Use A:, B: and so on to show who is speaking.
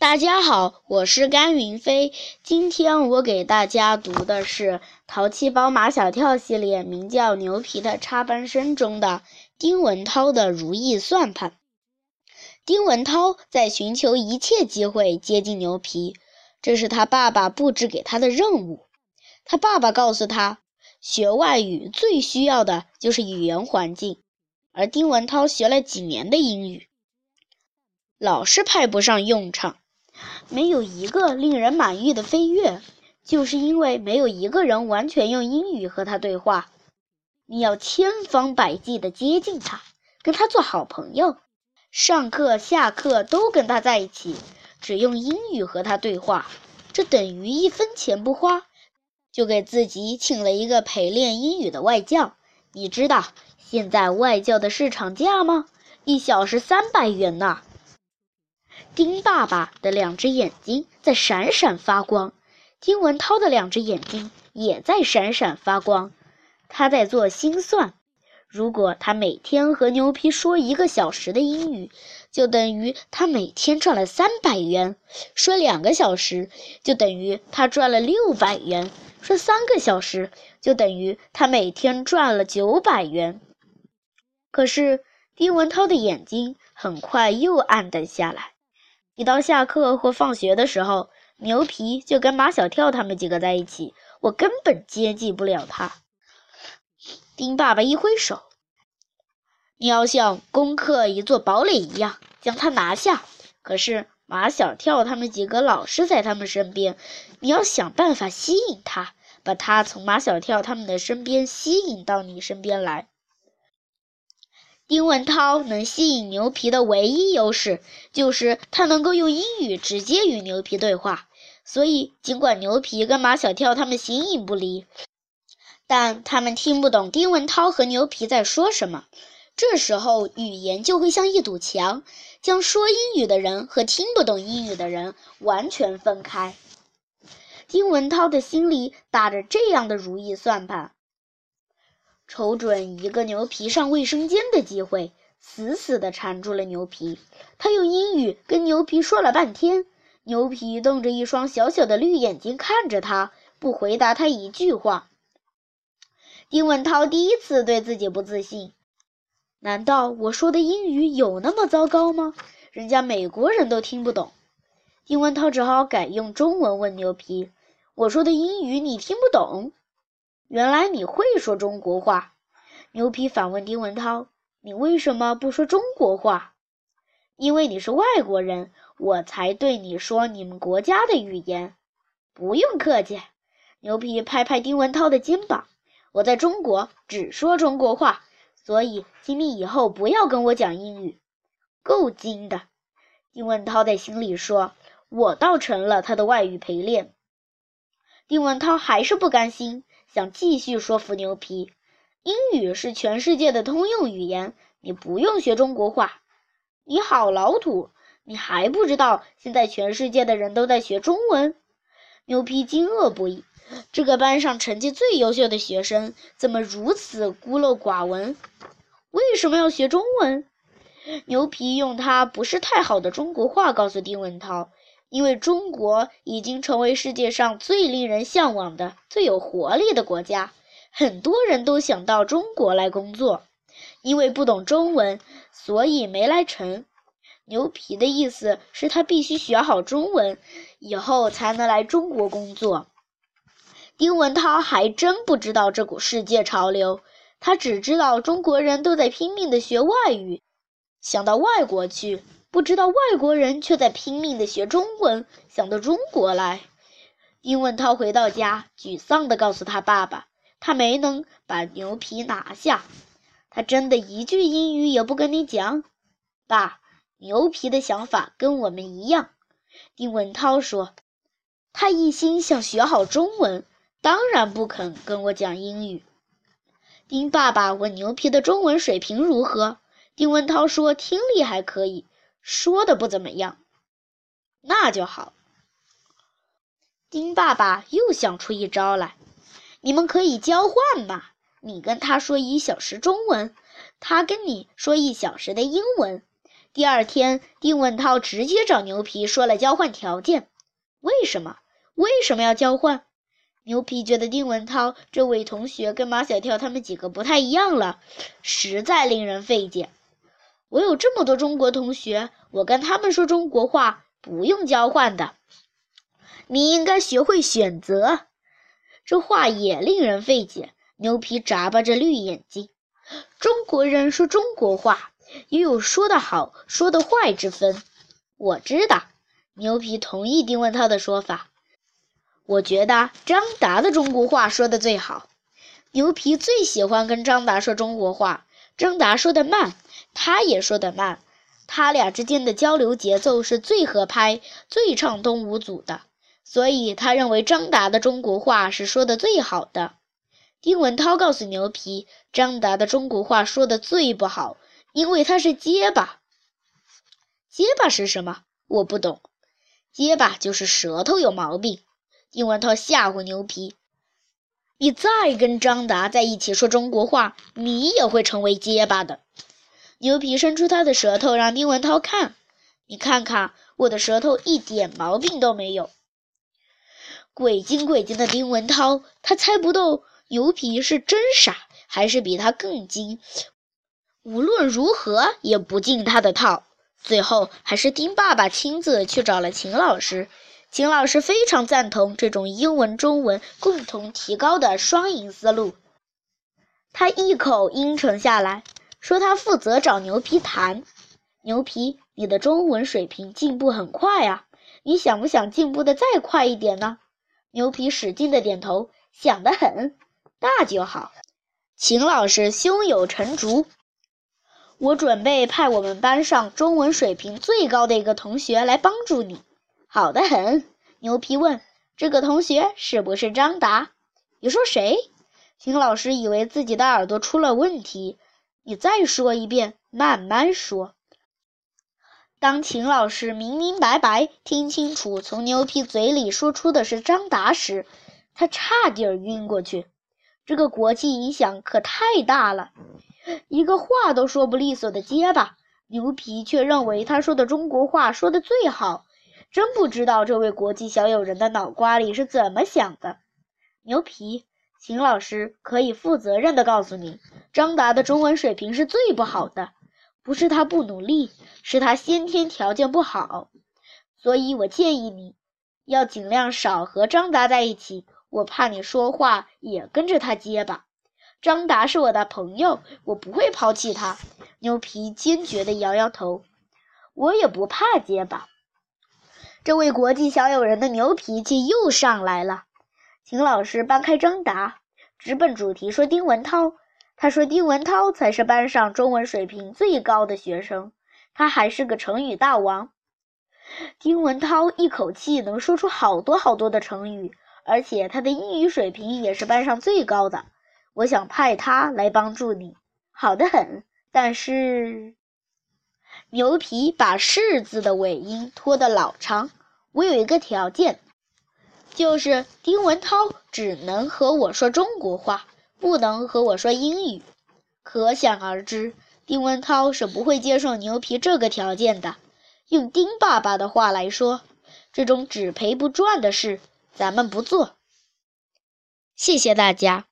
A: 大家好，我是甘云飞。今天我给大家读的是《淘气包马小跳》系列，名叫《牛皮的插班生》中的丁文涛的如意算盘。丁文涛在寻求一切机会接近牛皮，这是他爸爸布置给他的任务。他爸爸告诉他，学外语最需要的就是语言环境，而丁文涛学了几年的英语，老是派不上用场。没有一个令人满意的飞跃，就是因为没有一个人完全用英语和他对话。你要千方百计地接近他，跟他做好朋友，上课下课都跟他在一起，只用英语和他对话。这等于一分钱不花，就给自己请了一个陪练英语的外教。你知道现在外教的市场价吗？一小时三百元呢。丁爸爸的两只眼睛在闪闪发光，丁文涛的两只眼睛也在闪闪发光。他在做心算：如果他每天和牛皮说一个小时的英语，就等于他每天赚了三百元；说两个小时，就等于他赚了六百元；说三个小时，就等于他每天赚了九百元。可是丁文涛的眼睛很快又暗淡下来。一到下课或放学的时候，牛皮就跟马小跳他们几个在一起，我根本接近不了他。丁爸爸一挥手：“你要像攻克一座堡垒一样将他拿下。”可是马小跳他们几个老是在他们身边，你要想办法吸引他，把他从马小跳他们的身边吸引到你身边来。丁文涛能吸引牛皮的唯一优势，就是他能够用英语直接与牛皮对话。所以，尽管牛皮跟马小跳他们形影不离，但他们听不懂丁文涛和牛皮在说什么。这时候，语言就会像一堵墙，将说英语的人和听不懂英语的人完全分开。丁文涛的心里打着这样的如意算盘。瞅准一个牛皮上卫生间的机会，死死地缠住了牛皮。他用英语跟牛皮说了半天，牛皮瞪着一双小小的绿眼睛看着他，不回答他一句话。丁文涛第一次对自己不自信：难道我说的英语有那么糟糕吗？人家美国人都听不懂。丁文涛只好改用中文问牛皮：“我说的英语你听不懂？”原来你会说中国话，牛皮反问丁文涛：“你为什么不说中国话？”因为你是外国人，我才对你说你们国家的语言。不用客气，牛皮拍拍丁文涛的肩膀：“我在中国只说中国话，所以请你以后不要跟我讲英语。”够精的，丁文涛在心里说：“我倒成了他的外语陪练。”丁文涛还是不甘心。想继续说服牛皮，英语是全世界的通用语言，你不用学中国话。你好老土，你还不知道现在全世界的人都在学中文？牛皮惊愕不已，这个班上成绩最优秀的学生怎么如此孤陋寡闻？为什么要学中文？牛皮用他不是太好的中国话告诉丁文涛。因为中国已经成为世界上最令人向往的、最有活力的国家，很多人都想到中国来工作。因为不懂中文，所以没来成。牛皮的意思是他必须学好中文，以后才能来中国工作。丁文涛还真不知道这股世界潮流，他只知道中国人都在拼命的学外语，想到外国去。不知道外国人却在拼命地学中文，想到中国来。丁文涛回到家，沮丧地告诉他爸爸，他没能把牛皮拿下。他真的一句英语也不跟你讲？爸，牛皮的想法跟我们一样。丁文涛说，他一心想学好中文，当然不肯跟我讲英语。丁爸爸问牛皮的中文水平如何，丁文涛说听力还可以。说的不怎么样，那就好。丁爸爸又想出一招来，你们可以交换嘛？你跟他说一小时中文，他跟你说一小时的英文，第二天，丁文涛直接找牛皮说了交换条件。为什么？为什么要交换？牛皮觉得丁文涛这位同学跟马小跳他们几个不太一样了，实在令人费解。我有这么多中国同学，我跟他们说中国话不用交换的。你应该学会选择。这话也令人费解。牛皮眨巴着绿眼睛。中国人说中国话也有说的好、说的坏之分。我知道。牛皮同意丁文涛的说法。我觉得张达的中国话说的最好。牛皮最喜欢跟张达说中国话。张达说的慢，他也说的慢，他俩之间的交流节奏是最合拍、最畅通无阻的。所以他认为张达的中国话是说的最好的。丁文涛告诉牛皮，张达的中国话说的最不好，因为他是结巴。结巴是什么？我不懂。结巴就是舌头有毛病。丁文涛吓唬牛皮：“你再跟张达在一起说中国话，你也会成为结巴的。”牛皮伸出他的舌头让丁文涛看：“你看看，我的舌头一点毛病都没有。”鬼精鬼精的丁文涛，他猜不透牛皮是真傻还是比他更精。无论如何也不进他的套。最后还是丁爸爸亲自去找了秦老师。秦老师非常赞同这种英文中文共同提高的双赢思路。他一口应承下来，说他负责找牛皮谈。牛皮，你的中文水平进步很快啊，你想不想进步的再快一点呢？牛皮使劲的点头，想得很，那就好。秦老师胸有成竹，我准备派我们班上中文水平最高的一个同学来帮助你。好的很。牛皮问：“这个同学是不是张达？”你说谁？秦老师以为自己的耳朵出了问题，你再说一遍，慢慢说。当秦老师明明白白听清楚从牛皮嘴里说出的是张达时，他差点晕过去。这个国际影响可太大了，一个话都说不利索的结巴，牛皮却认为他说的中国话说的最好，真不知道这位国际小友人的脑瓜里是怎么想的。牛皮，秦老师可以负责任的告诉你，张达的中文水平是最不好的。不是他不努力，是他先天条件不好，所以我建议你要尽量少和张达在一起。我怕你说话也跟着他结巴。张达是我的朋友，我不会抛弃他。牛皮坚决地摇摇头。我也不怕结巴。这位国际小友人的牛脾气又上来了。秦老师搬开张达，直奔主题说：“丁文涛。”他说：“丁文涛才是班上中文水平最高的学生，他还是个成语大王。丁文涛一口气能说出好多好多的成语，而且他的英语水平也是班上最高的。我想派他来帮助你，好的很。但是，牛皮把‘是’字的尾音拖得老长。我有一个条件，就是丁文涛只能和我说中国话。”不能和我说英语，可想而知，丁文涛是不会接受牛皮这个条件的。用丁爸爸的话来说，这种只赔不赚的事，咱们不做。谢谢大家。